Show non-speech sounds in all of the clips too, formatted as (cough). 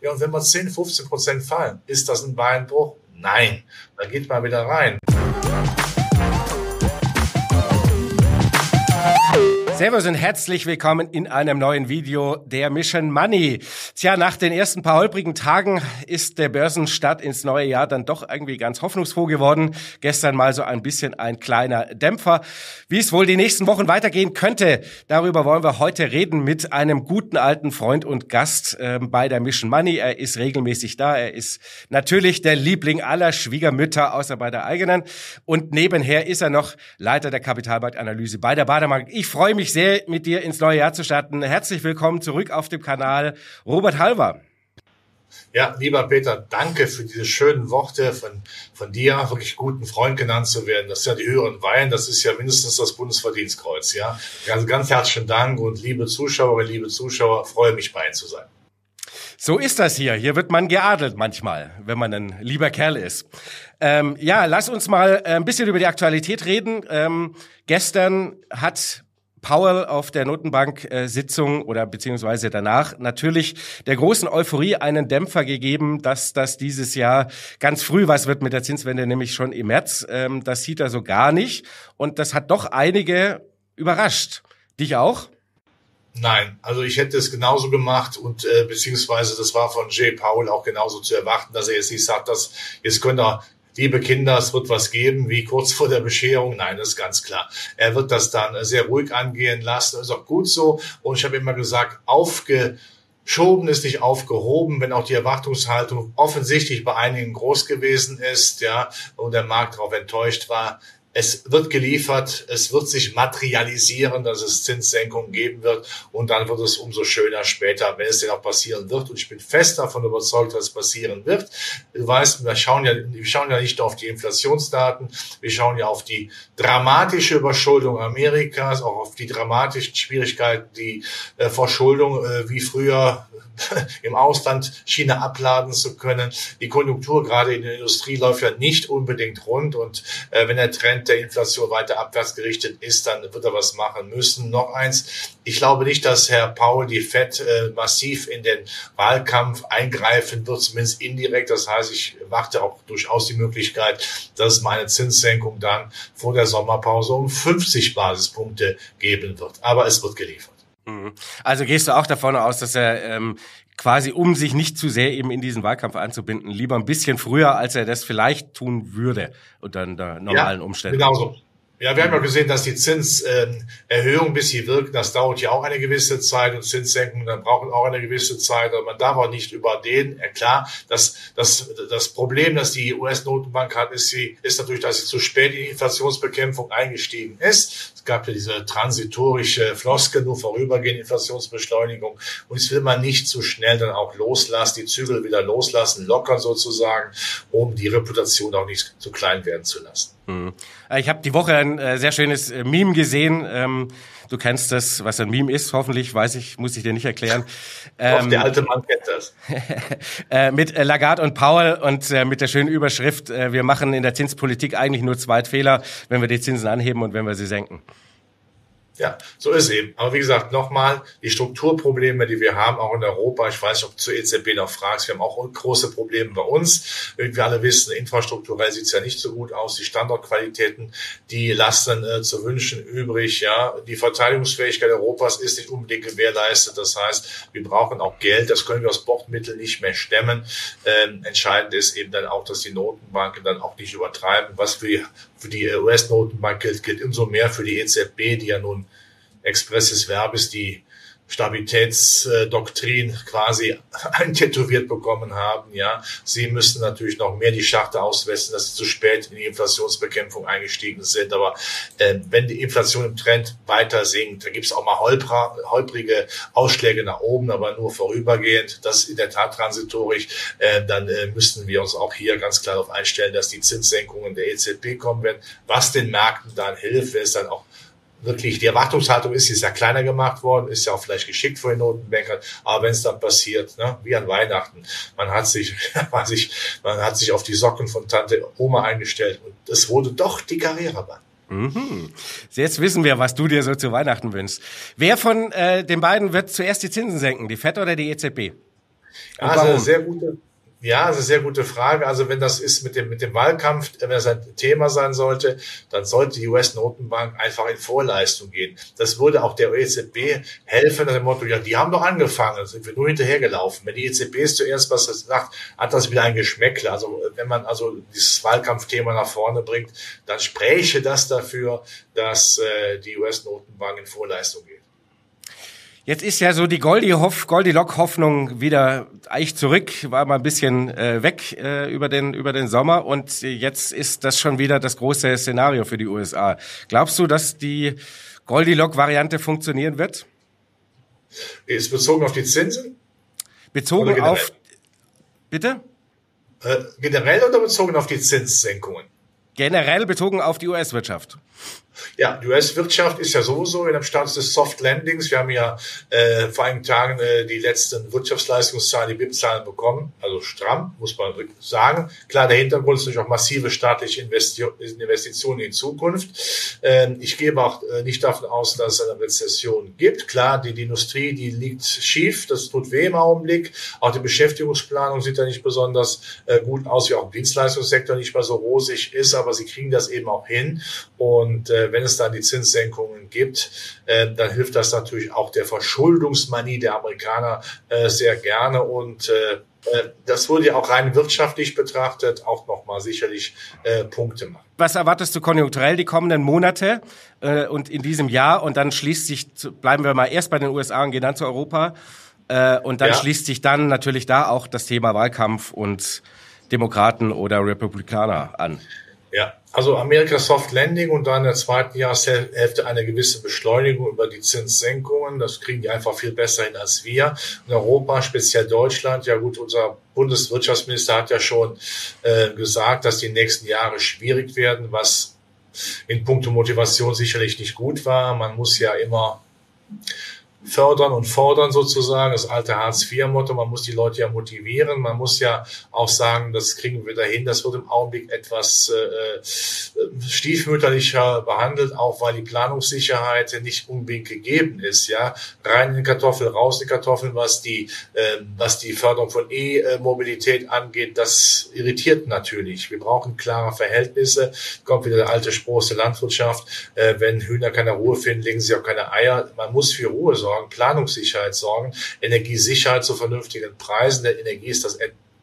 Ja, und wenn wir 10, 15 Prozent fallen, ist das ein Beinbruch? Nein, da geht man wieder rein. Servus und herzlich willkommen in einem neuen Video der Mission Money. Tja, nach den ersten paar holprigen Tagen ist der Börsenstart ins neue Jahr dann doch irgendwie ganz hoffnungsfroh geworden. Gestern mal so ein bisschen ein kleiner Dämpfer. Wie es wohl die nächsten Wochen weitergehen könnte, darüber wollen wir heute reden mit einem guten alten Freund und Gast äh, bei der Mission Money. Er ist regelmäßig da. Er ist natürlich der Liebling aller Schwiegermütter, außer bei der eigenen. Und nebenher ist er noch Leiter der Kapitalmarktanalyse bei der Baderbank. Ich freue mich mich sehr, mit dir ins neue Jahr zu starten. Herzlich willkommen zurück auf dem Kanal Robert Halver. Ja, lieber Peter, danke für diese schönen Worte von, von dir, wirklich guten Freund genannt zu werden. Das ist ja die höheren Weihen, das ist ja mindestens das Bundesverdienstkreuz, ja. Also ganz herzlichen Dank und liebe Zuschauerinnen, liebe Zuschauer, freue mich bei Ihnen zu sein. So ist das hier. Hier wird man geadelt manchmal, wenn man ein lieber Kerl ist. Ähm, ja, lass uns mal ein bisschen über die Aktualität reden. Ähm, gestern hat Powell auf der Notenbank-Sitzung oder beziehungsweise danach natürlich der großen Euphorie einen Dämpfer gegeben, dass das dieses Jahr ganz früh was wird mit der Zinswende, nämlich schon im März. Ähm, das sieht er so gar nicht. Und das hat doch einige überrascht. Dich auch? Nein, also ich hätte es genauso gemacht und äh, beziehungsweise das war von Jay Powell auch genauso zu erwarten, dass er jetzt nicht sagt, dass jetzt könnt ihr liebe Kinder, es wird was geben, wie kurz vor der Bescherung. Nein, das ist ganz klar. Er wird das dann sehr ruhig angehen lassen. Das ist auch gut so. Und ich habe immer gesagt, aufgeschoben ist nicht aufgehoben, wenn auch die Erwartungshaltung offensichtlich bei einigen groß gewesen ist, ja, und der Markt darauf enttäuscht war es wird geliefert, es wird sich materialisieren, dass es Zinssenkungen geben wird und dann wird es umso schöner später, wenn es denn auch passieren wird. Und ich bin fest davon überzeugt, dass es passieren wird. Du weißt, wir schauen ja, wir schauen ja nicht auf die Inflationsdaten, wir schauen ja auf die dramatische Überschuldung Amerikas, auch auf die dramatischen Schwierigkeiten, die äh, Verschuldung äh, wie früher (laughs) im Ausland China abladen zu können. Die Konjunktur gerade in der Industrie läuft ja nicht unbedingt rund und äh, wenn der Trend der Inflation weiter abwärts gerichtet ist, dann wird er was machen müssen. Noch eins, ich glaube nicht, dass Herr Paul die FED äh, massiv in den Wahlkampf eingreifen wird, zumindest indirekt. Das heißt, ich warte auch durchaus die Möglichkeit, dass es mal eine Zinssenkung dann vor der Sommerpause um 50 Basispunkte geben wird. Aber es wird geliefert. Mhm. Also gehst du auch davon aus, dass er ähm, quasi, um sich nicht zu sehr eben in diesen Wahlkampf einzubinden, lieber ein bisschen früher, als er das vielleicht tun würde unter normalen ja, Umständen. Genau so. Ja, wir haben ja gesehen, dass die Zinserhöhung, bis sie wirken, das dauert ja auch eine gewisse Zeit und Zinssenkungen dann brauchen auch eine gewisse Zeit. Aber man darf auch nicht über den, ja klar, das, das, das Problem, das die US-Notenbank hat, ist, sie, ist natürlich, dass sie zu spät in die Inflationsbekämpfung eingestiegen ist. Es gab ja diese transitorische Floske, nur vorübergehende Inflationsbeschleunigung. Und es will man nicht zu schnell dann auch loslassen, die Zügel wieder loslassen, lockern sozusagen, um die Reputation auch nicht zu klein werden zu lassen. Hm. Äh, ich habe die Woche ein äh, sehr schönes äh, Meme gesehen. Ähm, du kennst das, was ein Meme ist, hoffentlich, weiß ich, muss ich dir nicht erklären. (laughs) Ähm, Doch, der alte Mann kennt das. (laughs) äh, mit Lagarde und Paul und äh, mit der schönen Überschrift, äh, wir machen in der Zinspolitik eigentlich nur zwei Fehler, wenn wir die Zinsen anheben und wenn wir sie senken. Ja, so ist eben. Aber wie gesagt, nochmal, die Strukturprobleme, die wir haben, auch in Europa, ich weiß nicht, ob du zur EZB noch fragst, wir haben auch große Probleme bei uns. Wie wir alle wissen, infrastrukturell sieht es ja nicht so gut aus. Die Standortqualitäten, die lassen äh, zu wünschen übrig. Ja, Die Verteidigungsfähigkeit Europas ist nicht unbedingt gewährleistet. Das heißt, wir brauchen auch Geld. Das können wir aus Bordmitteln nicht mehr stemmen. Ähm, entscheidend ist eben dann auch, dass die Notenbanken dann auch nicht übertreiben. Was für, für die US-Notenbank gilt, gilt umso mehr für die EZB, die ja nun expresses Verbes die Stabilitätsdoktrin quasi (laughs) eintätowiert bekommen haben. Ja, sie müssen natürlich noch mehr die Scharte auswesten, dass sie zu spät in die Inflationsbekämpfung eingestiegen sind. Aber äh, wenn die Inflation im Trend weiter sinkt, da gibt es auch mal holpra, holprige Ausschläge nach oben, aber nur vorübergehend. Das ist in der Tat transitorisch. Äh, dann äh, müssten wir uns auch hier ganz klar darauf einstellen, dass die Zinssenkungen der EZB kommen werden. Was den Märkten dann hilft, es dann auch wirklich, die Erwartungshaltung ist, ist ja kleiner gemacht worden, ist ja auch vielleicht geschickt vor den Notenbankern, aber wenn es dann passiert, ne, wie an Weihnachten, man hat sich, (laughs) man, sich, man hat sich auf die Socken von Tante Oma eingestellt und es wurde doch die Karrierebahn. Mhm. Jetzt wissen wir, was du dir so zu Weihnachten wünschst. Wer von äh, den beiden wird zuerst die Zinsen senken, die FED oder die EZB? Ja, also sehr gute, ja, das ist eine sehr gute Frage. Also wenn das ist mit dem, mit dem Wahlkampf, wenn das ein Thema sein sollte, dann sollte die US-Notenbank einfach in Vorleistung gehen. Das würde auch der EZB helfen, nach dem Motto, ja, die haben doch angefangen, sind wir nur hinterhergelaufen. Wenn die EZB zuerst was sagt, hat das wieder ein Geschmäckle. Also wenn man also dieses Wahlkampfthema nach vorne bringt, dann spräche das dafür, dass äh, die US-Notenbank in Vorleistung geht. Jetzt ist ja so die Goldilocks-Hoffnung wieder eigentlich zurück, war mal ein bisschen äh, weg äh, über den über den Sommer und jetzt ist das schon wieder das große Szenario für die USA. Glaubst du, dass die Goldilock-Variante funktionieren wird? Ist bezogen auf die Zinsen? Bezogen auf bitte? Äh, generell oder bezogen auf die Zinssenkungen? Generell bezogen auf die US-Wirtschaft. Ja, die US-Wirtschaft ist ja sowieso in einem Status des Soft Landings. Wir haben ja äh, vor einigen Tagen äh, die letzten Wirtschaftsleistungszahlen, die BIP-Zahlen bekommen, also stramm, muss man sagen. Klar, der Hintergrund ist natürlich auch massive staatliche Investitionen in Zukunft. Ähm, ich gebe auch äh, nicht davon aus, dass es eine Rezession gibt. Klar, die, die Industrie, die liegt schief, das tut weh im Augenblick. Auch die Beschäftigungsplanung sieht da nicht besonders äh, gut aus, wie auch im Dienstleistungssektor nicht mehr so rosig ist, aber sie kriegen das eben auch hin. Und äh, wenn es dann die Zinssenkungen gibt, äh, dann hilft das natürlich auch der Verschuldungsmanie der Amerikaner äh, sehr gerne und äh, äh das würde ja auch rein wirtschaftlich betrachtet auch nochmal sicherlich äh, Punkte machen. Was erwartest du konjunkturell die kommenden Monate äh, und in diesem Jahr? Und dann schließt sich, bleiben wir mal erst bei den USA und gehen dann zu Europa. Äh, und dann ja. schließt sich dann natürlich da auch das Thema Wahlkampf und Demokraten oder Republikaner an. Ja, also Amerika Soft Landing und dann in der zweiten Jahreshälfte eine gewisse Beschleunigung über die Zinssenkungen. Das kriegen die einfach viel besser hin als wir. In Europa, speziell Deutschland, ja gut, unser Bundeswirtschaftsminister hat ja schon äh, gesagt, dass die nächsten Jahre schwierig werden, was in puncto Motivation sicherlich nicht gut war. Man muss ja immer fördern und fordern sozusagen, das alte Hartz-IV-Motto, man muss die Leute ja motivieren, man muss ja auch sagen, das kriegen wir dahin, das wird im Augenblick etwas äh, äh, stiefmütterlicher behandelt, auch weil die Planungssicherheit nicht unbedingt gegeben ist, ja, rein in die Kartoffel, raus in Kartoffeln, was die, äh, was die Förderung von E-Mobilität angeht, das irritiert natürlich. Wir brauchen klare Verhältnisse, kommt wieder der alte Spruch der Landwirtschaft, äh, wenn Hühner keine Ruhe finden, legen sie auch keine Eier, man muss für Ruhe sorgen, sorgen, Planungssicherheit sorgen, Energiesicherheit zu vernünftigen Preisen. Denn Energie ist das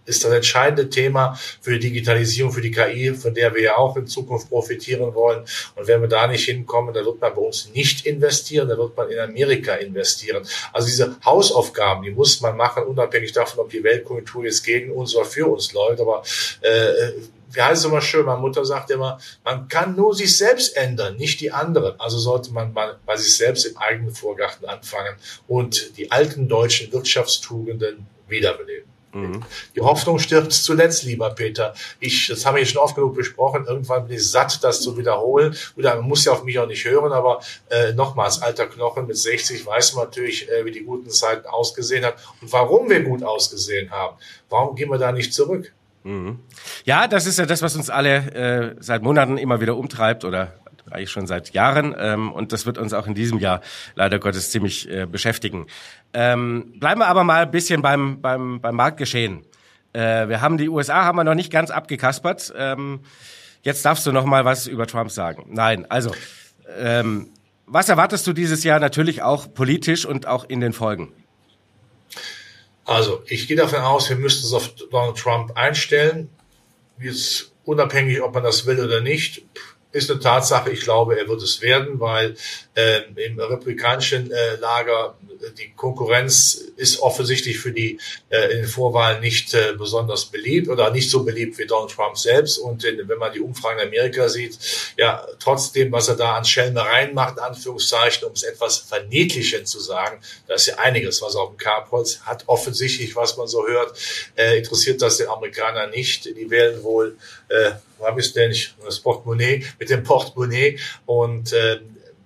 ist das entscheidende Thema für die Digitalisierung, für die KI, von der wir ja auch in Zukunft profitieren wollen. Und wenn wir da nicht hinkommen, dann wird man bei uns nicht investieren, dann wird man in Amerika investieren. Also diese Hausaufgaben, die muss man machen, unabhängig davon, ob die Weltkultur jetzt gegen uns oder für uns läuft. Aber äh, wie heißt es immer schön, meine Mutter sagt immer, man kann nur sich selbst ändern, nicht die anderen. Also sollte man mal bei sich selbst im eigenen Vorgarten anfangen und die alten deutschen Wirtschaftstugenden wiederbeleben. Mhm. Die Hoffnung stirbt zuletzt, lieber Peter. Ich, das haben wir schon oft genug besprochen. Irgendwann bin ich satt, das zu wiederholen. Oder man muss ja auf mich auch nicht hören, aber äh, nochmals, alter Knochen mit 60 weiß man natürlich, äh, wie die guten Zeiten ausgesehen hat und warum wir gut ausgesehen haben. Warum gehen wir da nicht zurück? Mhm. Ja, das ist ja das, was uns alle äh, seit Monaten immer wieder umtreibt oder eigentlich schon seit Jahren ähm, und das wird uns auch in diesem Jahr leider Gottes ziemlich äh, beschäftigen. Ähm, bleiben wir aber mal ein bisschen beim, beim, beim Marktgeschehen. Äh, wir haben die USA haben wir noch nicht ganz abgekaspert. Ähm, jetzt darfst du noch mal was über Trump sagen. Nein, also ähm, was erwartest du dieses Jahr natürlich auch politisch und auch in den Folgen? Also, ich gehe davon aus, wir müssten es auf Donald Trump einstellen. Jetzt unabhängig, ob man das will oder nicht, ist eine Tatsache. Ich glaube, er wird es werden, weil äh, im republikanischen äh, Lager die Konkurrenz ist offensichtlich für die äh, in den Vorwahlen nicht äh, besonders beliebt oder nicht so beliebt wie Donald Trump selbst. Und in, wenn man die Umfragen in Amerika sieht, ja, trotzdem, was er da an Schelmereien macht, in Anführungszeichen, um es etwas verniedlichend zu sagen, da ist ja einiges, was auf dem Kerbholz hat. Offensichtlich, was man so hört, äh, interessiert das den Amerikaner nicht. Die wählen wohl, äh, wo habe ich denn das Portemonnaie, mit dem Portemonnaie und äh,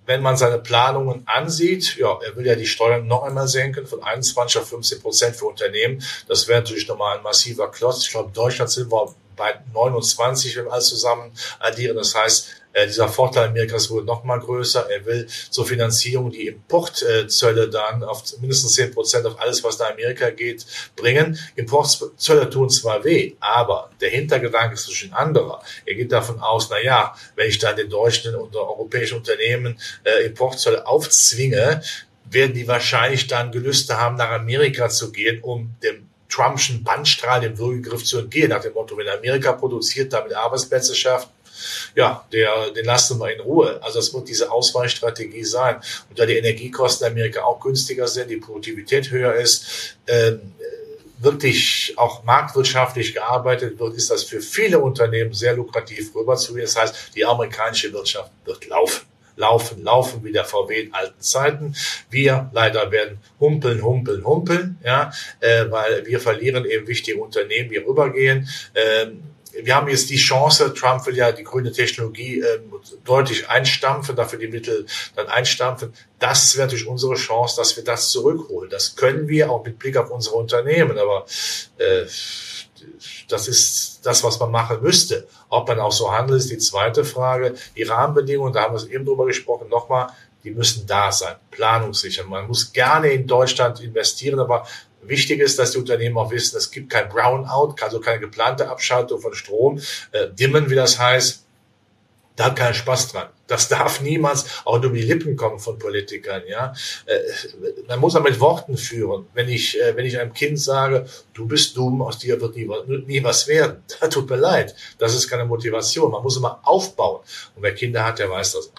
wenn man seine Planungen ansieht, ja, er will ja die Steuern noch einmal senken von 21 auf 15 Prozent für Unternehmen. Das wäre natürlich nochmal ein massiver Klotz. Ich glaube, Deutschland sind wir bei 29, wenn wir alles zusammen addieren. Das heißt, Äh, dieser Vorteil Amerikas wurde noch mal größer. Er will zur Finanzierung die Importzölle dann auf mindestens zehn Prozent auf alles, was nach Amerika geht, bringen. Importzölle tun zwar weh, aber der Hintergedanke ist schon anderer. Er geht davon aus, na ja, wenn ich dann den deutschen und europäischen Unternehmen äh, Importzölle aufzwinge, werden die wahrscheinlich dann Gelüste haben, nach Amerika zu gehen, um dem Trumpschen Bandstrahl, dem Würgegriff zu entgehen, nach dem Motto, wenn Amerika produziert, damit Arbeitsplätze schafft, ja, der, den lassen wir in Ruhe. Also das wird diese Ausweichstrategie sein. Und da die Energiekosten in Amerika auch günstiger sind, die Produktivität höher ist, äh, wirklich auch marktwirtschaftlich gearbeitet wird, ist das für viele Unternehmen sehr lukrativ rüberzugehen. Das heißt, die amerikanische Wirtschaft wird laufen laufen, laufen wie der VW in alten Zeiten. Wir leider werden humpeln, humpeln, humpeln, ja, äh, weil wir verlieren eben wichtige Unternehmen, die rübergehen. Ähm, wir haben jetzt die Chance, Trump will ja die grüne Technologie äh, deutlich einstampfen, dafür die Mittel dann einstampfen. Das wäre natürlich unsere Chance, dass wir das zurückholen. Das können wir auch mit Blick auf unsere Unternehmen, aber äh, das ist das, was man machen müsste. Ob man auch so handelt, ist die zweite Frage. Die Rahmenbedingungen, da haben wir es eben drüber gesprochen, nochmal, die müssen da sein, planungssicher. Man muss gerne in Deutschland investieren, aber Wichtig ist, dass die Unternehmen auch wissen, es gibt kein Brownout, also keine geplante Abschaltung von Strom, äh, dimmen, wie das heißt. Da hat keinen Spaß dran. Das (laughs) darf niemals auch nur über die Lippen kommen von Politikern, ja. Äh, man muss auch mit Worten führen. Wenn ich, äh, wenn ich einem Kind sage, du bist dumm, aus dir wird nie, nie was werden. (laughs) Da tut mir leid. Das ist keine Motivation. Man muss immer aufbauen. Und wer Kinder hat, der weiß das.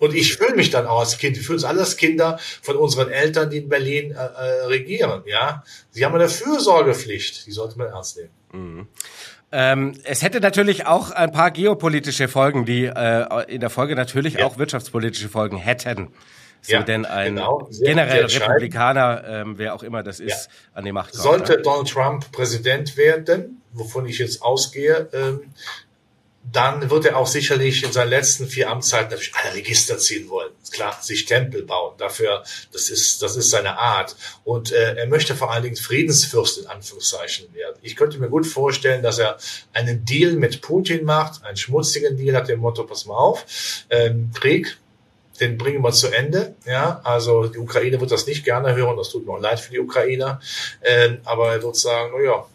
Und ich fühle mich dann auch als Kind. Wir fühlen uns alle als Kinder von unseren Eltern, die in Berlin äh, äh, regieren. Ja, sie haben eine Fürsorgepflicht. Die sollte man ernst nehmen. Mhm. Ähm, es hätte natürlich auch ein paar geopolitische Folgen, die äh, in der Folge natürlich ja. auch wirtschaftspolitische Folgen hätten. So ja, denn ein genau. generell Republikaner, ähm, wer auch immer das ist, ja. an die Macht kommt. Sollte ne? Donald Trump Präsident werden, wovon ich jetzt ausgehe, ähm, dann wird er auch sicherlich in seinen letzten vier Amtszeiten natürlich alle Register ziehen wollen. Klar, sich Tempel bauen. Dafür, das ist, das ist seine Art. Und äh, er möchte vor allen Dingen Friedensfürst in Anführungszeichen werden. Ich könnte mir gut vorstellen, dass er einen Deal mit Putin macht, einen schmutzigen Deal, hat dem Motto, pass mal auf, ähm, Krieg, den bringen wir zu Ende. Ja, also die Ukraine wird das nicht gerne hören, das tut mir auch leid für die Ukrainer. Ähm, aber er wird sagen, na ja,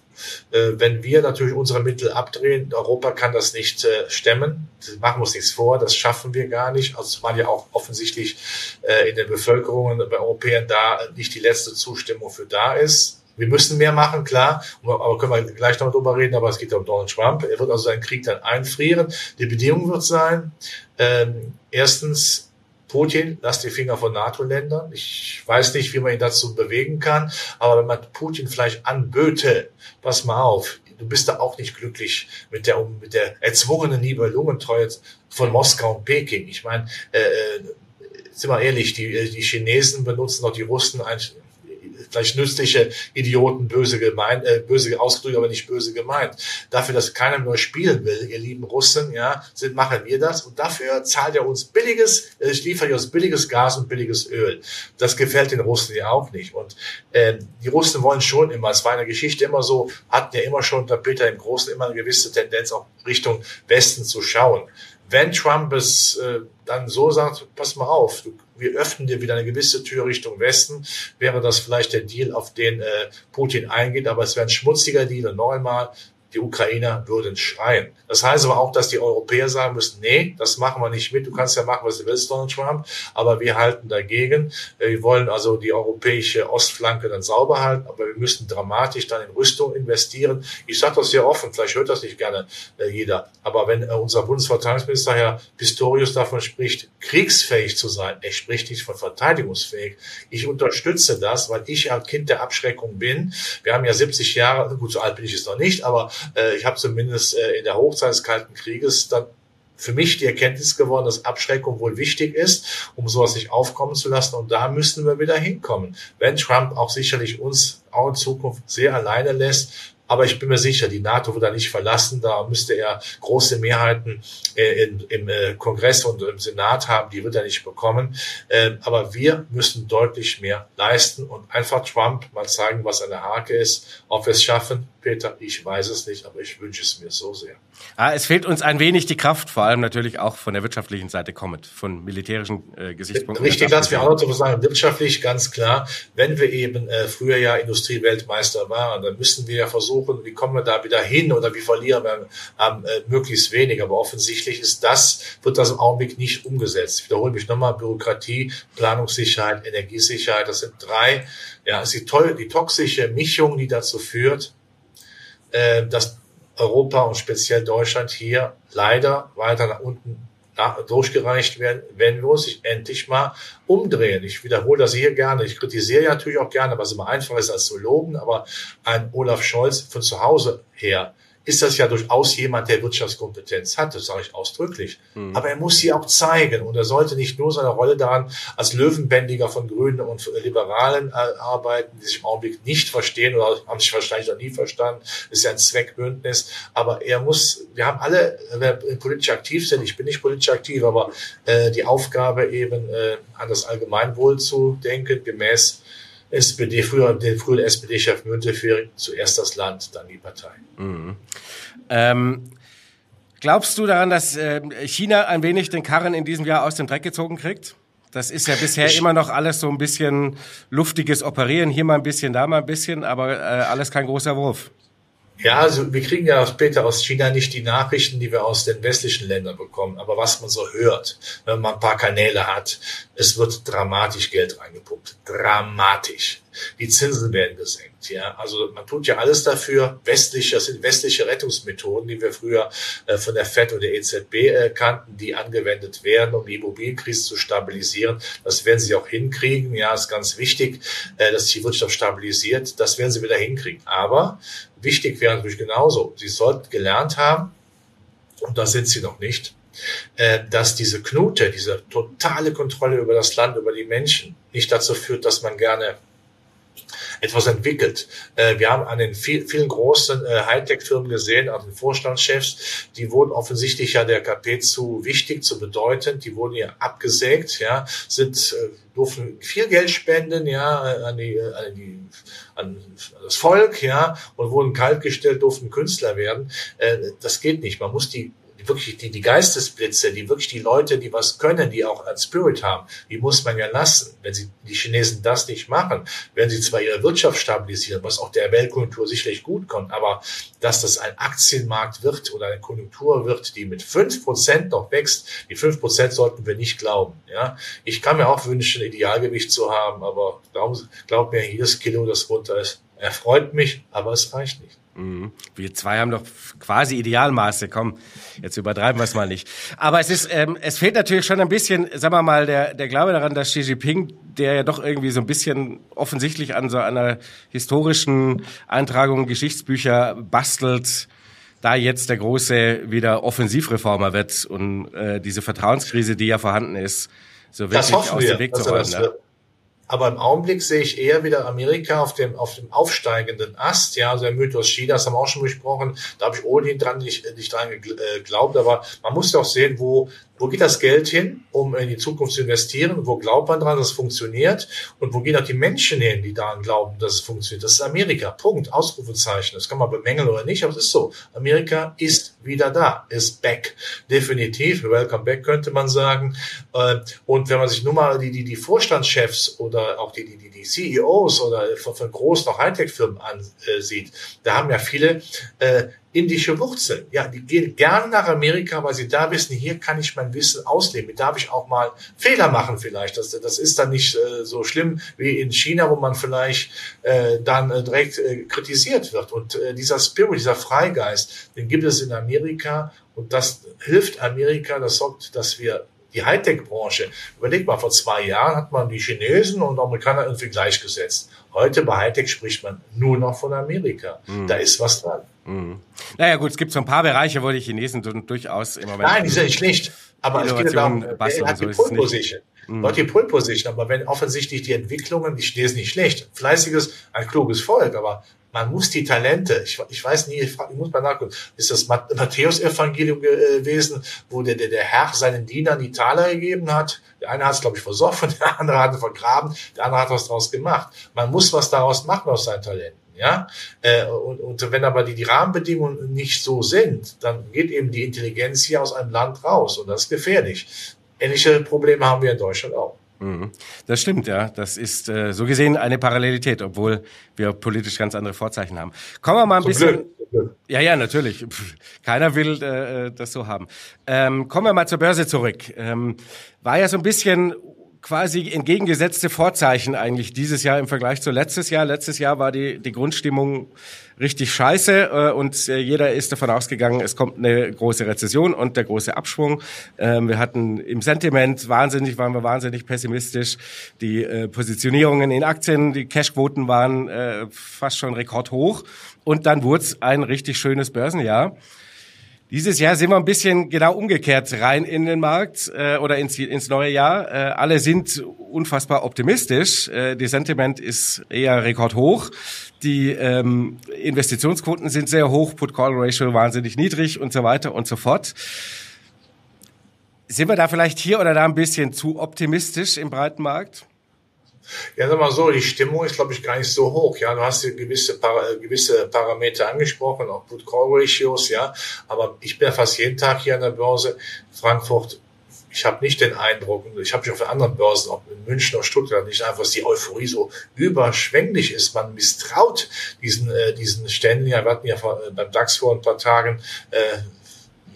äh, wenn wir natürlich unsere Mittel abdrehen, Europa kann das nicht äh, stemmen. Das machen wir uns nichts vor, das schaffen wir gar nicht. Also man ja auch offensichtlich äh, in den Bevölkerungen bei Europäern da nicht die letzte Zustimmung für da ist. Wir müssen mehr machen, klar, aber können wir gleich noch drüber reden, aber es geht ja um Donald Trump. Er wird also seinen Krieg dann einfrieren. Die Bedingung wird sein, ähm, erstens, Putin, lass die Finger von NATO-Ländern. Ich weiß nicht, wie man ihn dazu bewegen kann, aber wenn man Putin vielleicht anböte, pass mal auf, du bist da auch nicht glücklich mit der, mit der erzwungenen Nibelungentreue von Moskau und Peking. Ich meine, äh, äh sind wir ehrlich, die, die Chinesen benutzen doch die Russen vielleicht nützliche Idioten, böse gemeint, äh, böse ausgedrückt, aber nicht böse gemeint. Dafür, dass keiner mehr spielen will, ihr lieben Russen, ja, sind, machen wir das. Und dafür zahlt er uns billiges, äh, liefert er uns billiges Gas und billiges Öl. Das gefällt den Russen ja auch nicht. Und äh, die Russen wollen schon immer, es war in der Geschichte immer so, hatten ja immer schon unter Peter im Großen immer eine gewisse Tendenz, auch Richtung Westen zu schauen. Wenn Trump es äh, dann so sagt, pass mal auf, du wir öffnen dir wieder eine gewisse Tür Richtung Westen, wäre das vielleicht der Deal, auf den äh, Putin eingeht, aber es wäre ein schmutziger Deal und noch einmal, die Ukrainer würden schreien. Das heißt aber auch, dass die Europäer sagen müssen, nee, das machen wir nicht mit. Du kannst ja machen, was du willst, Donald Trump, aber wir halten dagegen. Äh, wir wollen also die europäische Ostflanke dann sauber halten, aber wir müssen dramatisch dann in Rüstung investieren. Ich sage das sehr offen, vielleicht hört das nicht gerne äh, jeder, aber wenn äh, unser Bundesverteidigungsminister Herr Pistorius davon spricht, kriegsfähig zu sein, er spricht nicht von verteidigungsfähig. Ich unterstütze das, weil ich ja Kind der Abschreckung bin. Wir haben ja 70 Jahre, gut, so alt bin ich jetzt noch nicht, aber äh, ich habe zumindest äh, in der Hochzeit des Kalten Krieges dann für mich die Erkenntnis geworden, dass Abschreckung wohl wichtig ist, um sowas nicht aufkommen zu lassen. Und da müssen wir wieder hinkommen. Wenn Trump auch sicherlich uns auch in Zukunft sehr alleine lässt. Aber ich bin mir sicher, die NATO wird er nicht verlassen. Da müsste er große Mehrheiten äh, in, im äh, Kongress und im Senat haben. Die wird er nicht bekommen. Ähm, aber wir müssen deutlich mehr leisten und einfach Trump mal zeigen, was eine Hake ist. Ob wir es schaffen, Peter, ich weiß es nicht, aber ich wünsche es mir so sehr. Ah, es fehlt uns ein wenig die Kraft, vor allem natürlich auch von der wirtschaftlichen Seite kommend, von militärischen äh, Gesichtspunkten. Richtig, lass mich auch noch sagen, wirtschaftlich ganz klar, wenn wir eben äh, früher ja Industrieweltmeister waren, dann müssen wir ja versuchen, wie kommen wir da wieder hin oder wie verlieren wir ähm, äh, möglichst wenig. Aber offensichtlich ist das, wird das im Augenblick nicht umgesetzt. Ich wiederhole mich nochmal, Bürokratie, Planungssicherheit, Energiesicherheit, das sind drei, ja, ist die, toll, die toxische Mischung, die dazu führt, äh, dass Europa und speziell Deutschland hier leider weiter nach unten durchgereicht werden, wenn wir uns endlich mal umdrehen. Ich wiederhole das hier gerne. Ich kritisiere ja natürlich auch gerne, was immer einfacher ist als zu loben, aber ein Olaf Scholz von zu Hause her ist das ja durchaus jemand, der Wirtschaftskompetenz hat, das sage ich ausdrücklich. Mhm. Aber er muss sie auch zeigen und er sollte nicht nur seine Rolle daran als Löwenbändiger von Grünen und Liberalen äh, arbeiten, die sich im Augenblick nicht verstehen oder haben sich wahrscheinlich noch nie verstanden. Das ist ja ein Zweckbündnis. Aber er muss, wir haben alle, wer politisch aktiv sind, ich bin nicht politisch aktiv, aber äh, die Aufgabe eben äh, an das Allgemeinwohl zu denken, gemäß SPD, früher, den früheren SPD-Chef Müntefering, zuerst das Land, dann die Partei. Mhm. Ähm, glaubst du daran, dass äh, China ein wenig den Karren in diesem Jahr aus dem Dreck gezogen kriegt? Das ist ja bisher ich, immer noch alles so ein bisschen luftiges Operieren, hier mal ein bisschen, da mal ein bisschen, aber äh, alles kein großer Wurf. Ja, also wir kriegen ja später aus China nicht die Nachrichten, die wir aus den westlichen Ländern bekommen. Aber was man so hört, wenn man ein paar Kanäle hat, es wird dramatisch Geld reingepumpt. Dramatisch. Die Zinsen werden gesenkt. Ja, also man tut ja alles dafür. Westliche, das sind westliche Rettungsmethoden, die wir früher äh, von der FED und der EZB äh, kannten, die angewendet werden, um die Immobilienkrise zu stabilisieren. Das werden sie auch hinkriegen. Ja, ist ganz wichtig, äh, dass sich die Wirtschaft stabilisiert. Das werden sie wieder hinkriegen. Aber wichtig wäre natürlich genauso. Sie sollten gelernt haben, und da sind sie noch nicht, äh, dass diese Knute, diese totale Kontrolle über das Land, über die Menschen nicht dazu führt, dass man gerne etwas entwickelt. Äh, wir haben an den vielen großen äh, Hightech-Firmen gesehen, an den Vorstandschefs, die wurden offensichtlich ja der KP zu wichtig, zu bedeutend, die wurden ja abgesägt, ja, sind, durften viel Geld spenden, ja, an die, an die, an das Volk, ja, und wurden kaltgestellt, durften Künstler werden. Das geht nicht. Man muss die wirklich die, die Geistesblitze, die wirklich die Leute, die was können, die auch einen Spirit haben, die muss man ja lassen. Wenn sie, die Chinesen das nicht machen, werden sie zwar ihre Wirtschaft stabilisieren, was auch der Weltkonjunktur sicherlich gut kommt, aber dass das ein Aktienmarkt wird oder eine Konjunktur wird, die mit fünf Prozent noch wächst, die fünf Prozent sollten wir nicht glauben. Ja, ich kann mir auch wünschen, Idealgewicht zu haben, aber glaub, glaub mir, jedes Kilo, das runter ist, erfreut mich, aber es reicht nicht. Mhm. Wir zwei haben doch quasi Idealmaße. Komm, jetzt übertreiben wir es mal nicht. Aber es ist, ähm, es fehlt natürlich schon ein bisschen, sagen wir mal, der, der Glaube daran, dass Xi Jinping, der ja doch irgendwie so ein bisschen offensichtlich an so einer historischen Eintragung Geschichtsbücher bastelt, da jetzt der große wieder Offensivreformer wird und äh, diese Vertrauenskrise, die ja vorhanden ist, so wirklich aus dem Weg zu räumen. Aber im Augenblick sehe ich eher wieder Amerika auf dem, auf dem aufsteigenden Ast. Ja, also der Mythos Chinas haben wir auch schon besprochen. Da habe ich ohnehin dran nicht, nicht dran geglaubt. Aber man muss auch sehen, wo, wo geht das Geld hin, um in die Zukunft zu investieren? Wo glaubt man dran, dass es funktioniert? Und wo gehen auch die Menschen hin, die daran glauben, dass es funktioniert? Das ist Amerika. Punkt. Ausrufezeichen. Das kann man bemängeln oder nicht, aber es ist so. Amerika ist wieder da. Ist back. Definitiv. Welcome back könnte man sagen. Äh, und wenn man sich nur mal die, die, die Vorstandschefs oder auch die, die, die, CEOs oder von, von großen Hightech-Firmen ansieht, da haben ja viele äh, indische Wurzeln. Ja, die gehen gerne nach Amerika, weil sie da wissen, hier kann ich mein Wissen ausleben. Hier darf ich auch mal Fehler machen vielleicht. Das, das ist dann nicht äh, so schlimm wie in China, wo man vielleicht äh, dann äh, direkt äh, kritisiert wird. Und äh, dieser Spirit, dieser Freigeist, den gibt es in Amerika und das hilft Amerika, das sorgt, dass wir die Hightech-Branche, überleg mal, vor zwei Jahren hat man die Chinesen und Amerikaner irgendwie gleichgesetzt. Heute bei Hightech spricht man nur noch von Amerika. Mhm. Da ist was dran. Mhm. Naja gut, es gibt so ein paar Bereiche, wo die Chinesen durchaus im Moment... Nein, die sind nicht schlecht. Aber es geht darum, wer hat die Pole Position? Dort die Pole Position. Aber wenn offensichtlich die Entwicklungen, ich lese nicht schlecht, fleißiges, ein kluges Volk, aber man muss die Talente, ich, ich weiß nie, ich, muss mal nachgucken, ist das Matthäus-Evangelium gewesen, wo der, der, der Herr seinen Dienern die Taler gegeben hat? Der eine hat es, glaube ich, versoffen, (laughs) der andere hat es vergraben, der andere hat was daraus gemacht. Man muss was daraus machen aus seinen Talenten. Ja, äh, und, und wenn aber die, die Rahmenbedingungen nicht so sind, dann geht eben die Intelligenz hier aus einem Land raus und das ist gefährlich. Ähnliche Probleme haben wir in Deutschland auch. Mhm. Das stimmt, ja. Das ist äh, so gesehen eine Parallelität, obwohl wir politisch ganz andere Vorzeichen haben. Kommen wir mal ein so bisschen. Blöd. Ja, ja, natürlich. Keiner will äh, das so haben. Ähm, kommen wir mal zur Börse zurück. Ähm, war ja so ein bisschen quasi entgegengesetzte Vorzeichen eigentlich dieses Jahr im Vergleich zu letztes Jahr. Letztes Jahr war die, die Grundstimmung richtig scheiße äh, und äh, jeder ist davon ausgegangen, es kommt eine große Rezession und der große Abschwung. Ähm, wir hatten im Sentiment wahnsinnig, waren wir wahnsinnig pessimistisch. Die äh, Positionierungen in Aktien, die Cashquoten waren äh, fast schon rekordhoch und dann wurde es ein richtig schönes Börsenjahr. Dieses Jahr sind wir ein bisschen genau umgekehrt rein in den Markt äh, oder ins, ins neue Jahr. Äh, alle sind unfassbar optimistisch. Äh, die Sentiment ist eher rekordhoch. Die ähm, Investitionsquoten sind sehr hoch, Put-Call-Ratio wahnsinnig niedrig und so weiter und so fort. Sind wir da vielleicht hier oder da ein bisschen zu optimistisch im breiten Markt? Ja, sag mal so, die Stimmung ist, glaube ich, gar nicht so hoch. Ja, du hast gewisse, Para, gewisse Parameter angesprochen, auch Put-Call-Ratios, ja. Aber ich bin ja fast jeden Tag hier an der Börse. Frankfurt, ich habe nicht den Eindruck, ich habe mich auf anderen Börsen, auch in München oder Stuttgart, nicht einfach, dass die Euphorie so überschwänglich ist. Man misstraut diesen, äh, diesen Ständen. Ja, wir hatten ja beim DAX vor ein paar Tagen äh,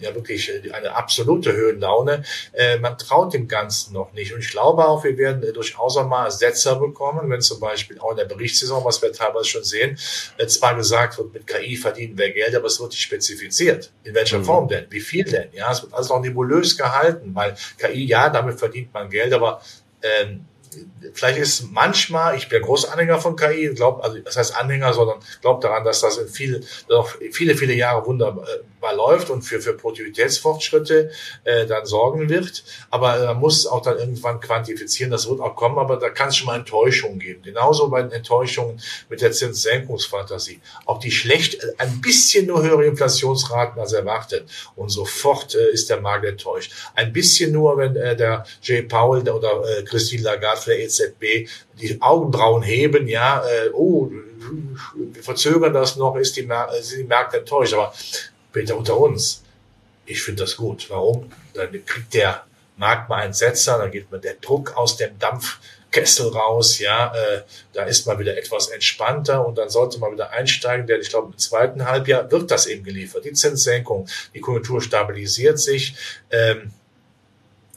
ja wirklich äh, eine absolute Höhenlaune. Äh, man traut dem Ganzen noch nicht. Und ich glaube auch, wir werden äh, durchaus auch mal Setzer bekommen, wenn zum Beispiel auch in der Berichtssaison, was wir teilweise schon sehen, äh, zwar gesagt wird, mit KI verdienen wir Geld, aber es wird nicht spezifiziert. In welcher mhm. Form denn? Wie viel denn? Ja, es wird alles noch nebulös gehalten, weil KI, ja, damit verdient man Geld, aber ähm, vielleicht ist manchmal, ich bin großer Anhänger von KI, glaube, also das heißt Anhänger, sondern glaube daran, dass das in viel, noch viele, viele Jahre wunderbar läuft und für, für Produktivitätsfortschritte äh, dann sorgen wird. Aber man muss auch dann irgendwann quantifizieren, das wird auch kommen, aber da kann es schon mal Enttäuschungen geben. Genauso bei den Enttäuschungen mit der Zinssenkungsfantasie. Auch die schlecht, ein bisschen nur höhere Inflationsraten als erwartet. Und sofort äh, ist der Markt enttäuscht. Ein bisschen nur, wenn äh, der Jay Powell oder äh, Christine Lagarde für der EZB die Augenbrauen heben, ja, äh, oh, wir verzögern das noch, ist die, sind die Märkte enttäuscht. Aber bitte unter uns, ich finde das gut. Warum? Dann kriegt der Markt mal einen Setzer, dann geht man der Druck aus dem Dampfkessel raus, ja, äh, da ist man wieder etwas entspannter und dann sollte man wieder einsteigen, denn ich glaube, im zweiten Halbjahr wird das eben geliefert. Die Zinssenkung, die Konjunktur stabilisiert sich. Ähm,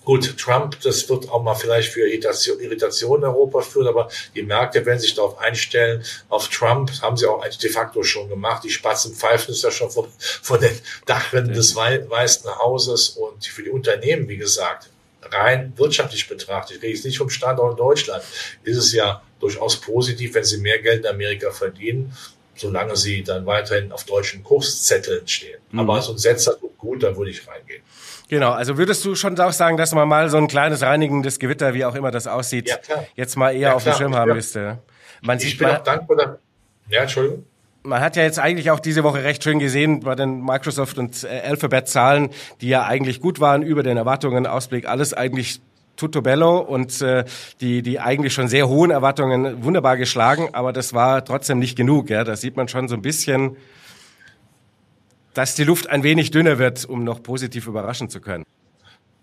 Gut, Trump, das wird auch mal vielleicht für Irritation, Irritation in Europa führen, aber die Märkte werden sich darauf einstellen. Auf Trump haben sie auch de facto schon gemacht. Die Spatzen pfeifen ist ja schon von, von den Dachrinnen des Weißen Hauses und für die Unternehmen, wie gesagt, rein wirtschaftlich betrachtet, ich rede jetzt nicht vom Standort in Deutschland, ist es ja durchaus positiv, wenn sie mehr Geld in Amerika verdienen, solange sie dann weiterhin auf deutschen Kurszetteln stehen. Mhm. Aber so ein Setzer tut gut, da würde ich reingehen. Genau, also würdest du schon auch sagen, dass man mal so ein kleines reinigendes Gewitter, wie auch immer das aussieht, ja, jetzt mal eher ja, auf dem Schirm haben müsste? Man ich sieht bin mal, auch dankbar. Dass, ja, Entschuldigung. Man hat ja jetzt eigentlich auch diese Woche recht schön gesehen bei den Microsoft und äh, Alphabet Zahlen, die ja eigentlich gut waren über den Erwartungen, Ausblick, alles eigentlich tutto bello und äh, die die eigentlich schon sehr hohen Erwartungen wunderbar geschlagen, aber das war trotzdem nicht genug, ja, da sieht man schon so ein bisschen dass die Luft ein wenig dünner wird, um noch positiv überraschen zu können.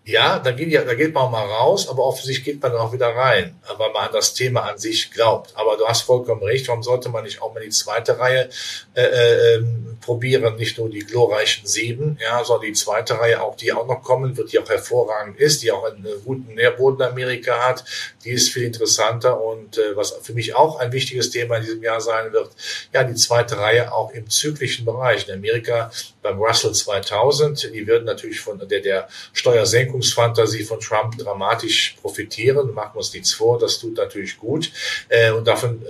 Ja, da geht, ja, da geht man mal raus, aber offensichtlich geht man dann auch wieder rein, weil man an das Thema an sich glaubt. Aber du hast vollkommen recht, warum sollte man nicht auch mal die zweite Reihe äh, äh, probieren, nicht nur die glorreichen sieben, ja, sondern die zweite Reihe, auch die auch noch kommen wird, die auch hervorragend ist, die auch einen guten Nährboden Amerika hat, die ist viel interessanter und äh, was für mich auch ein wichtiges Thema in diesem Jahr sein wird, ja, die zweite Reihe auch im zyklischen Bereich. In Amerika beim Russell 2000, die würden natürlich von der, der Steuersenkungsfantasie von Trump dramatisch profitieren, machen wir uns nichts vor, das tut natürlich gut. Äh, und davon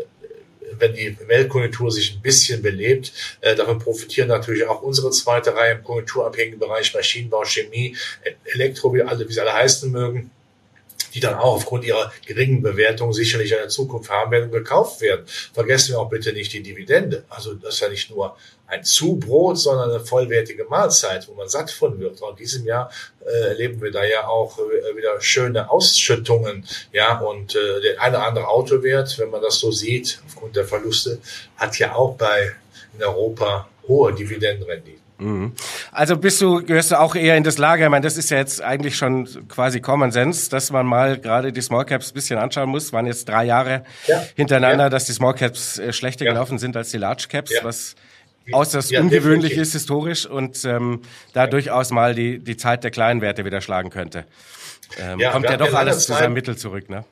wenn die Weltkonjunktur sich ein bisschen belebt. Äh, davon profitieren natürlich auch unsere zweite Reihe im konjunkturabhängigen Bereich Maschinenbau, Chemie, Elektro, wie alle, wie sie alle heißen mögen. Die dann auch aufgrund ihrer geringen Bewertung sicherlich eine Zukunft haben werden und gekauft werden. Vergessen wir auch bitte nicht die Dividende. Also das ist ja nicht nur ein Zubrot, sondern eine vollwertige Mahlzeit, wo man satt von wird. Und in diesem Jahr äh, erleben wir da ja auch äh, wieder schöne Ausschüttungen. Ja, und äh, der eine oder andere Autowert, wenn man das so sieht, aufgrund der Verluste, hat ja auch bei in Europa hohe Dividendenrenditen. Mhm. Also bist du, gehörst du auch eher in das Lager, ich meine, das ist ja jetzt eigentlich schon quasi Common Sense, dass man mal gerade die Small Caps ein bisschen anschauen muss. Waren jetzt drei Jahre ja. hintereinander, ja. dass die Small Caps äh, schlechter ja. gelaufen sind als die Large Caps, was äußerst ungewöhnlich ist historisch und ähm, da durchaus mal die, die Zeit der kleinen Werte wieder schlagen könnte. Ähm, kommt ja doch alles zu seinem Mittel zurück, ne?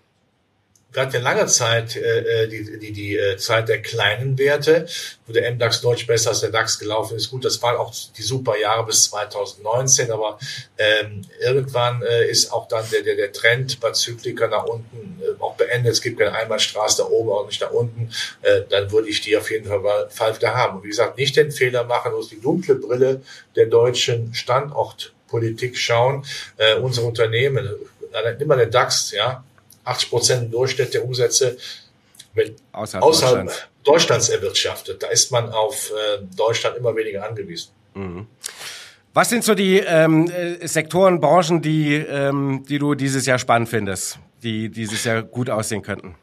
Hatten ja lange Zeit äh, äh, die, die, die äh, Zeit der kleinen Werte, wo der MDAX deutlich besser als der DAX gelaufen ist. Gut, das waren auch die super Jahre bis 2019, aber ähm, irgendwann äh, ist auch dann der, der, der Trend bei Zyklika nach unten äh, auch beendet. Es gibt keine Einbahnstraße da oben, auch nicht da unten. Äh, dann würde ich die auf jeden Fall, wieder haben. Und wie gesagt, nicht den Fehler machen, aus die dunkle Brille der deutschen Standortpolitik schauen. Äh, unsere Unternehmen, äh, immer der DAX, ja, 80 Prozent Durchschnitt der Umsätze außerhalb, außerhalb Deutschlands. Deutschlands. erwirtschaftet. Da ist man auf äh, Deutschland immer weniger angewiesen. Mhm. Was sind so die ähm, äh, Sektoren, Branchen, die, ähm, die du dieses Jahr spannend findest, die dieses Jahr gut aussehen könnten?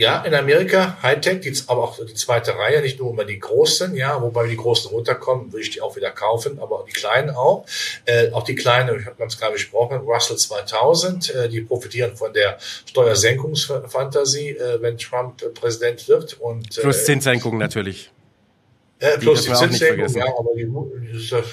Ja, in Amerika Hightech, die, aber auch die zweite Reihe, nicht nur immer die großen, ja, wobei die großen runterkommen, würde ich die auch wieder kaufen, aber die kleinen auch. Äh, auch die kleinen, ich habe es gerade besprochen, Russell 2000, äh, die profitieren von der Steuersenkungsfantasie, äh, wenn Trump äh, Präsident wird. Und, äh, plus Zinssenkung natürlich. Äh, plus die, die Zinssenkung, ja, aber die, das,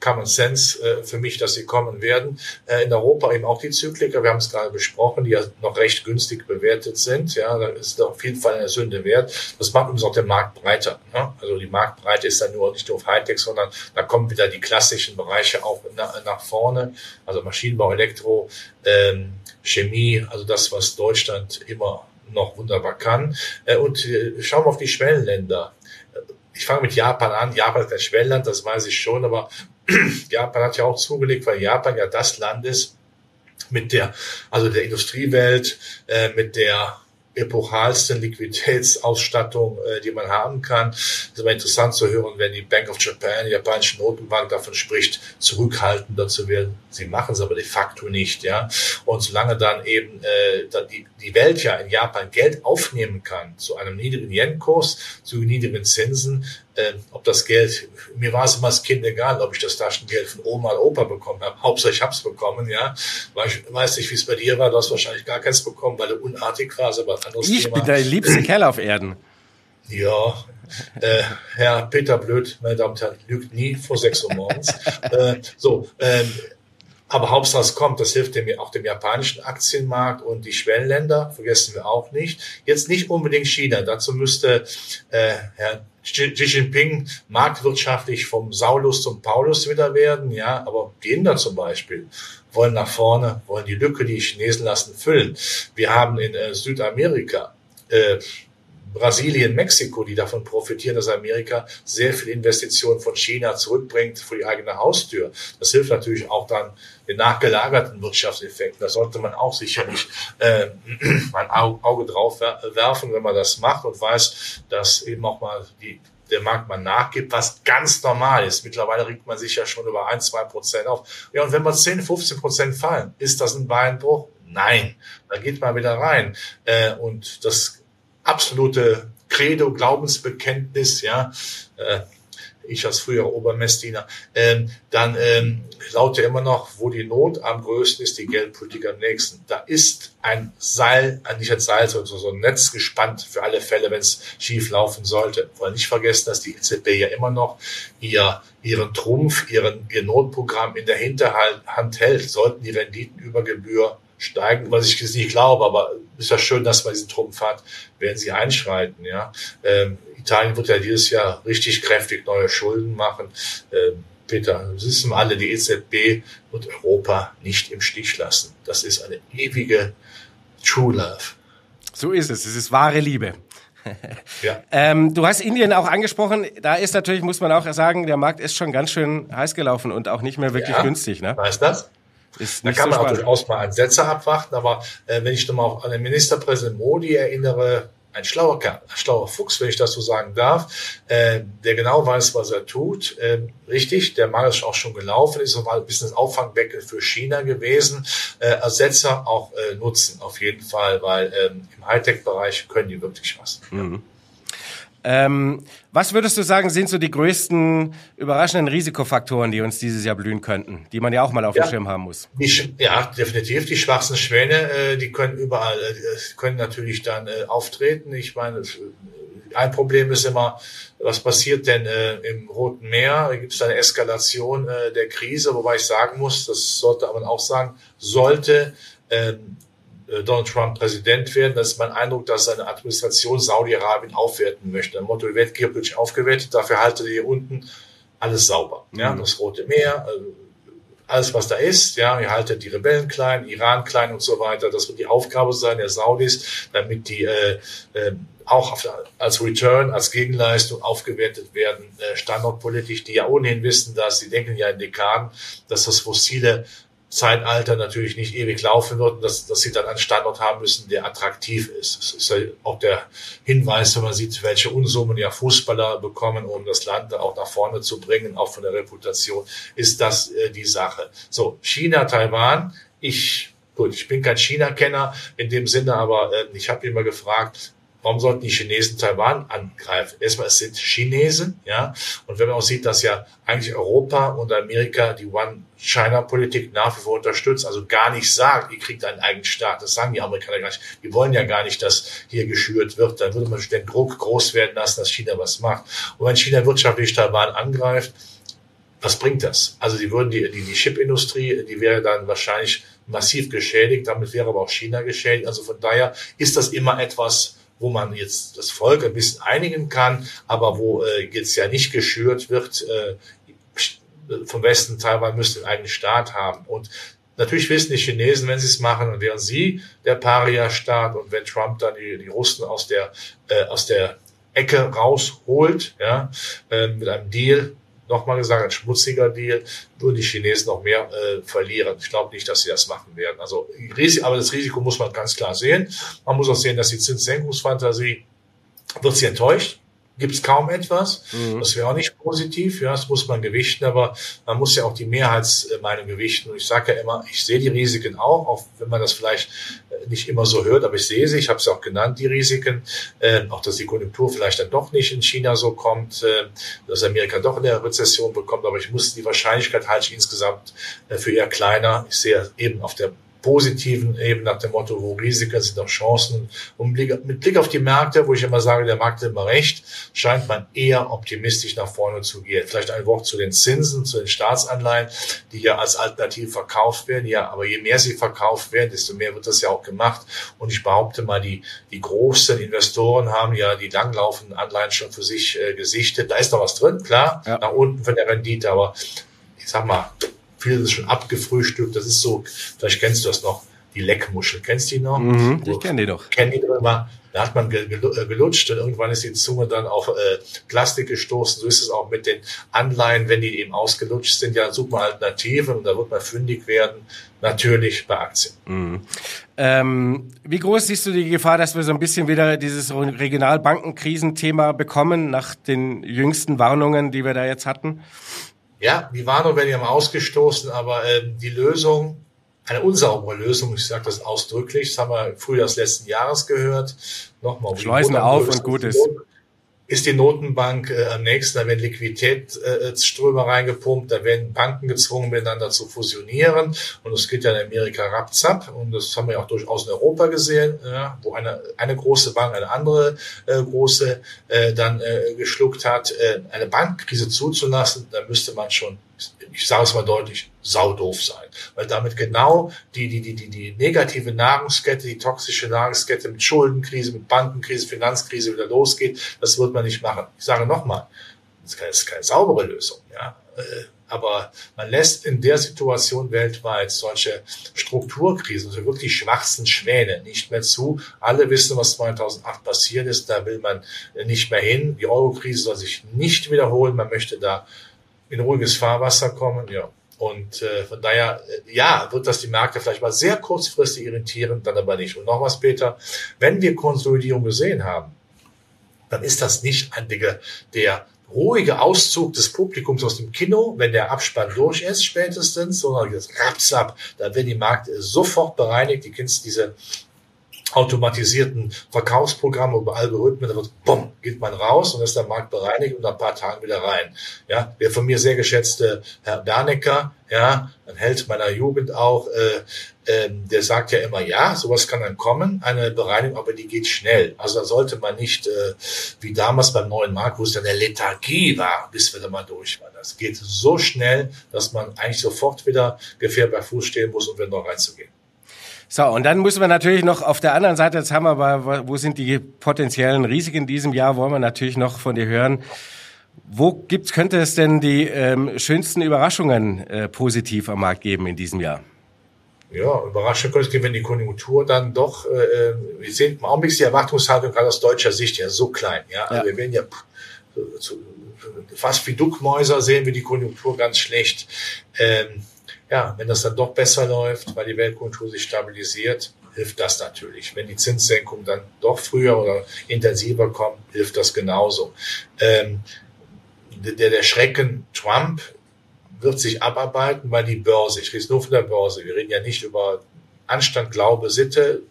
Common Sense äh, für mich, dass sie kommen werden. Äh, in Europa eben auch die Zykliker, wir haben es gerade besprochen, die ja noch recht günstig bewertet sind. Ja, da ist auf jeden Fall eine Sünde wert. Das macht uns auch den Markt breiter. Ne? Also die Marktbreite ist dann nur nicht nur auf Hightech, sondern da kommen wieder die klassischen Bereiche auch nach, nach vorne. Also Maschinenbau, Elektro, ähm, Chemie, also das, was Deutschland immer noch wunderbar kann. Äh, und schauen wir auf die Schwellenländer ich fange mit Japan an. Japan ist ein Schwellenland, das weiß ich schon, aber (clears throat) Japan hat ja auch zugelegt, weil Japan ja das Land ist mit der, also der Industriewelt, äh, mit der epochalsten Liquiditätsausstattung, äh, die man haben kann. Es ist aber interessant zu hören, wenn die Bank of Japan, die japanische Notenbank davon spricht, zurückhaltender zu werden. Sie machen es aber de facto nicht, ja. Und solange dann eben äh, die, die Welt ja in Japan Geld aufnehmen kann zu einem niedrigen Yen-Kurs, zu niedrigen Zinsen, äh, ob das Geld, mir war es immer als Kind egal, ob ich das Taschengeld von Oma oder Opa bekommen habe. Hauptsache ich hab's bekommen, ja. Weil ich weiß nicht, wie es bei dir war, du hast wahrscheinlich gar keins bekommen, weil du unartig warst, aber anderes Ich Thema. bin der liebste (clears throat) Kerl auf Erden. Ja, äh, Herr Peter Blöd, meine Damen und Herren, lügt nie vor sechs Uhr morgens. (laughs) äh, so, ähm, aber Hauptsache es kommt, das hilft dem, auch dem japanischen Aktienmarkt und die Schwellenländer, vergessen wir auch nicht. Jetzt nicht unbedingt China, dazu müsste äh, Herr Xi Jinping marktwirtschaftlich vom Saulus zum Paulus wieder werden, ja, aber die Inder zum Beispiel wollen nach vorne, wollen die Lücke, die Chinesen lassen, füllen. Wir haben in äh, Südamerika äh, Brasilien, Mexiko, die davon profitieren, dass Amerika sehr viel Investitionen von China zurückbringt vor die eigene Haustür. Das hilft natürlich auch dann den nachgelagerten Wirtschaftseffekten. Da sollte man auch sicherlich äh, (clears throat) ein Auge drauf werfen, wenn man das macht und weiß, dass eben auch mal die der Markt mal nachgibt, was ganz normal ist. Mittlerweile regt man sich ja schon über ein, zwei Prozent auf. Ja, und wenn wir 10, 15 Prozent fallen, ist das ein Beinbruch? Nein, da geht man wieder rein. Äh, und das absolute Credo, Glaubensbekenntnis, ja, äh, ich als früherer Obermessdiener, ähm, dann ähm, lautet immer noch, wo die Not am größten ist, die Geldpolitik am nächsten. Da ist ein Seil, ein, nicht ein Seil, sondern so ein Netz gespannt für alle Fälle, wenn es schief laufen sollte. Wollen nicht vergessen, dass die EZB ja immer noch ihr, ihren Trumpf, ihren, ihr Notprogramm in der Hinterhand hält, sollten die Renditen über Gebühr steigen, was ich nicht glaube, aber ist ja schön, dass man diesen Trumpf hat, werden sie einschreiten. Ja, ähm, Italien wird ja dieses Jahr richtig kräftig neue Schulden machen. Ähm, Peter, das wissen alle, die EZB wird Europa nicht im Stich lassen. Das ist eine ewige True Love. So ist es. Es ist wahre Liebe. (laughs) ja. ähm, du hast Indien auch angesprochen. Da ist natürlich, muss man auch sagen, der Markt ist schon ganz schön heiß gelaufen und auch nicht mehr wirklich ja. günstig. Ne? Weißt das? Ist da kann so man spannend. auch durchaus mal Setzer abwarten, aber äh, wenn ich nochmal an den Ministerpräsident Modi erinnere, ein schlauer Kerl, ein schlauer Fuchs, wenn ich das so sagen darf, äh, der genau weiß, was er tut. Äh, richtig, der Mann ist auch schon gelaufen, ist mal ein bisschen das Auffangbecken für China gewesen. Äh, Ersetzer auch äh, nutzen, auf jeden Fall, weil ähm, im Hightech-Bereich können die wirklich was. Mhm. Ähm, was würdest du sagen, sind so die größten überraschenden Risikofaktoren, die uns dieses Jahr blühen könnten, die man ja auch mal auf ja, dem Schirm haben muss? Die, ja, definitiv. Die schwarzen Schwäne, äh, die können überall, äh, können natürlich dann äh, auftreten. Ich meine, ein Problem ist immer, was passiert denn äh, im Roten Meer? Da gibt es eine Eskalation äh, der Krise, wobei ich sagen muss, das sollte man auch sagen, sollte ähm, äh, Donald Trump Präsident werden, das ist mein Eindruck, dass seine Administration Saudi-Arabien aufwerten möchte. Ein Motto, wird geopolitisch aufgewertet, dafür haltet ihr hier unten alles sauber. Ja, mhm. das Rote Meer, äh, alles was da ist, ja, ihr haltet die Rebellen klein, Iran klein und so weiter. Das wird die Aufgabe sein der Saudis, damit die äh, äh, auch auf, als Return, als Gegenleistung aufgewertet werden, äh, standortpolitisch, die ja ohnehin wissen, dass sie denken ja in Dekaden, dass das fossile Zeitalter natürlich nicht ewig laufen wird und dass, dass sie dann einen Standort haben müssen, der attraktiv ist. Das ist ja auch der Hinweis, wenn man sieht, welche Unsummen ja Fußballer bekommen, um das Land auch nach vorne zu bringen, auch von der Reputation, ist das äh, die Sache. So, China, Taiwan, ich Gut, ich bin kein China-Kenner in dem Sinne, aber äh, ich habe immer gefragt, Warum sollten die Chinesen Taiwan angreifen? Erstmal, es sind Chinesen, ja. Und wenn man auch sieht, dass ja eigentlich Europa und Amerika die One-China-Politik nach wie vor unterstützt, also gar nicht sagt, ihr kriegt einen eigenen Staat. Das sagen die Amerikaner gar nicht. Die wollen ja gar nicht, dass hier geschürt wird. Dann würde man den Druck groß werden lassen, dass China was macht. Und wenn China wirtschaftlich Taiwan angreift, was bringt das? Also die würden die, die, die Chipindustrie, die wäre dann wahrscheinlich massiv geschädigt. Damit wäre aber auch China geschädigt. Also von daher ist das immer etwas, wo man jetzt das Volk ein bisschen einigen kann, aber wo äh, jetzt ja nicht geschürt wird, äh, vom Westen Taiwan müsste einen eigenen Staat haben. Und natürlich wissen die Chinesen, wenn sie es machen, und wären sie der Paria-Staat und wenn Trump dann die, die Russen aus der, äh, aus der Ecke rausholt, ja, äh, mit einem Deal, nochmal gesagt, ein schmutziger Deal, würden die Chinesen noch mehr äh, verlieren. Ich glaube nicht, dass sie das machen werden. Also, aber das Risiko muss man ganz klar sehen. Man muss auch sehen, dass die Zinssenkungsfantasie wird sie enttäuscht gibt es kaum etwas. Mhm. Das wäre auch nicht positiv, ja, das muss man gewichten, aber man muss ja auch die Mehrheitsmeinung gewichten. Und ich sage ja immer, ich sehe die Risiken auch, auch wenn man das vielleicht äh, nicht immer so hört, aber ich sehe sie, ich habe es auch genannt, die Risiken, äh, auch dass die Konjunktur vielleicht dann doch nicht in China so kommt, äh, dass Amerika doch in der Rezession bekommt, aber ich muss die Wahrscheinlichkeit halte ich insgesamt äh, für eher kleiner. Ich sehe eben auf der positiven eben nach dem Motto, wo Risiken sind auch Chancen. Und mit Blick auf die Märkte, wo ich immer sage, der Markt hat immer recht, scheint man eher optimistisch nach vorne zu gehen. Vielleicht ein Wort zu den Zinsen, zu den Staatsanleihen, die ja als Alternative verkauft werden. Ja, aber je mehr sie verkauft werden, desto mehr wird das ja auch gemacht. Und ich behaupte mal, die, die großen Investoren haben ja die langlaufenden Anleihen schon für sich äh, gesichtet. Da ist noch was drin, klar, ja. nach unten von der Rendite, aber ich sag mal, viele ist schon abgefrühstückt. Das ist so, vielleicht kennst du das noch, die Leckmuschel. Kennst du die noch? Mhm, ich kenne die doch. Kenn die drüber. Da hat man äh, gelutscht und irgendwann ist die Zunge dann auf äh, Plastik gestoßen. So ist es auch mit den Anleihen, wenn die eben ausgelutscht sind. Ja, sucht man Alternativen und da wird man fündig werden. Natürlich bei Aktien. Mhm. Ähm, wie groß siehst du die Gefahr, dass wir so ein bisschen wieder dieses Regionalbankenkrisenthema bekommen nach den jüngsten Warnungen, die wir da jetzt hatten? Ja, die Warnung werden ja ausgestoßen, aber äh, die Lösung, eine unsaubere Lösung, ich sage das ausdrücklich, das haben wir früher des letzten Jahres gehört. Nochmal. Schleusen auf und gut ist ist die Notenbank äh, am nächsten, da werden Liquiditätsströme reingepumpt, da werden Banken gezwungen, miteinander zu fusionieren. Und das geht ja in Amerika rapzapp. Und das haben wir ja auch durchaus in Europa gesehen, ja, wo eine, eine große Bank eine andere äh, große äh, dann äh, geschluckt hat. Äh, eine Bankkrise zuzulassen, da müsste man schon ich sage es mal deutlich, saudoof sein. Weil damit genau die, die, die, die, die negative Nahrungskette, die toxische Nahrungskette mit Schuldenkrise, mit Bankenkrise, Finanzkrise wieder losgeht, das wird man nicht machen. Ich sage nochmal, das ist keine, saubere Lösung. Ja? Äh, aber man lässt in der Situation weltweit solche Strukturkrisen, also wirklich schwachsten Schwäne nicht mehr zu. Alle wissen, was 2008 passiert ist. Da will man nicht mehr hin. Die Eurokrise soll sich nicht wiederholen. Man möchte da in ruhiges Fahrwasser kommen. Ja. Und äh, von daher, äh, ja, wird das die Märkte vielleicht mal sehr kurzfristig irritieren, dann aber nicht. Und noch was, Peter, wenn wir Konsolidierung gesehen haben, dann ist das nicht ein der, der ruhige Auszug des Publikums aus dem Kino, wenn der Abspann durch ist spätestens, sondern das Rapsab, da werden die Märkte sofort bereinigt. Die kennst diese automatisierten Verkaufsprogramme über Algorithmen, da wird, bumm, geht man raus und ist der Markt bereinigt und nach ein paar Tagen wieder rein. Ja, der von mir sehr geschätzte Herr Bernecker, ja, ein Held meiner Jugend auch, äh, äh, der sagt ja immer, ja, sowas kann dann kommen, eine Bereinigung, aber die geht schnell. Also da sollte man nicht, äh, wie damals beim neuen Markt, wo es dann der Lethargie war, bis wir da mal durch waren. Das geht so schnell, dass man eigentlich sofort wieder gefährdet bei Fuß stehen muss, um wieder noch reinzugehen. So, und dann müssen wir natürlich noch auf der anderen Seite, jetzt haben wir aber, wo sind die potenziellen Risiken in diesem Jahr, wollen wir natürlich noch von dir hören. Wo gibt's, könnte es denn die ähm, schönsten Überraschungen äh, positiv am Markt geben in diesem Jahr? Ja, Überraschung könnte es geben, wenn die Konjunktur dann doch, äh, äh, wir sehen im Augenblick die Erwartungshaltung gerade aus deutscher Sicht ja so klein. Ja, also ja. wir werden ja zu, fast wie Duckmäuser sehen wir die Konjunktur ganz schlecht. Ähm, ja, wenn das dann doch besser läuft, weil die Weltkultur sich stabilisiert, hilft das natürlich. Wenn die Zinssenkung dann doch früher oder intensiver kommt, hilft das genauso. Ähm, der, der Schrecken Trump wird sich abarbeiten, weil die Börse, ich rede nur von der Börse, wir reden ja nicht über Anstand, Glaube, Sitte,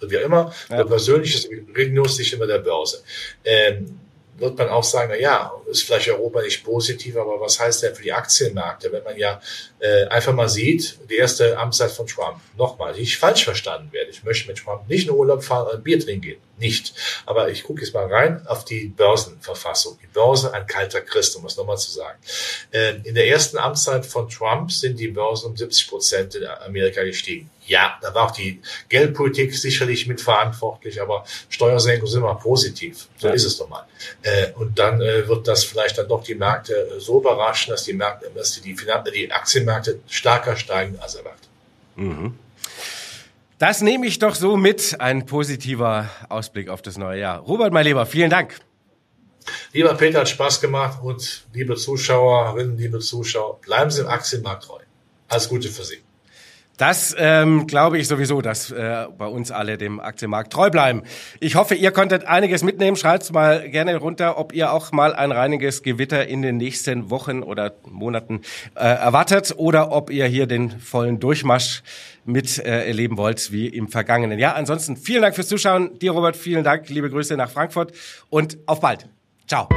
wie immer, ja. Persönliches, wir reden nur nicht über der Börse. Ähm, wird man auch sagen, na ja, ist vielleicht Europa nicht positiv, aber was heißt denn für die Aktienmärkte, wenn man ja äh, einfach mal sieht, die erste Amtszeit von Trump, nochmal, ich falsch verstanden werde. Ich möchte mit Trump nicht in Urlaub fahren oder ein Bier trinken gehen. Nicht. Aber ich gucke jetzt mal rein auf die Börsenverfassung. Die Börse ein kalter Christ, um es nochmal zu sagen. Äh, in der ersten Amtszeit von Trump sind die Börsen um 70 Prozent in Amerika gestiegen. Ja, da war auch die Geldpolitik sicherlich mitverantwortlich, aber Steuersenkungen sind immer positiv. So ja. ist es doch mal. Äh, und dann äh, wird das vielleicht dann doch die Märkte äh, so überraschen, dass die Märkte, dass die, die, Finan die Aktienmärkte stärker steigen als erwartet. Mhm. Das nehme ich doch so mit, ein positiver Ausblick auf das neue Jahr. Robert, mein Lieber, vielen Dank. Lieber Peter, hat Spaß gemacht und liebe Zuschauerinnen, liebe Zuschauer, bleiben Sie im Aktienmarkt treu. Alles Gute für Sie. Das ähm, glaube ich sowieso, dass äh, bei uns alle dem Aktienmarkt treu bleiben. Ich hoffe, ihr konntet einiges mitnehmen. Schreibt's mal gerne runter, ob ihr auch mal ein reiniges Gewitter in den nächsten Wochen oder Monaten äh, erwartet oder ob ihr hier den vollen Durchmarsch mit äh, erleben wollt wie im vergangenen Jahr. Ansonsten vielen Dank fürs Zuschauen. Dir, Robert, vielen Dank. Liebe Grüße nach Frankfurt und auf bald. Ciao.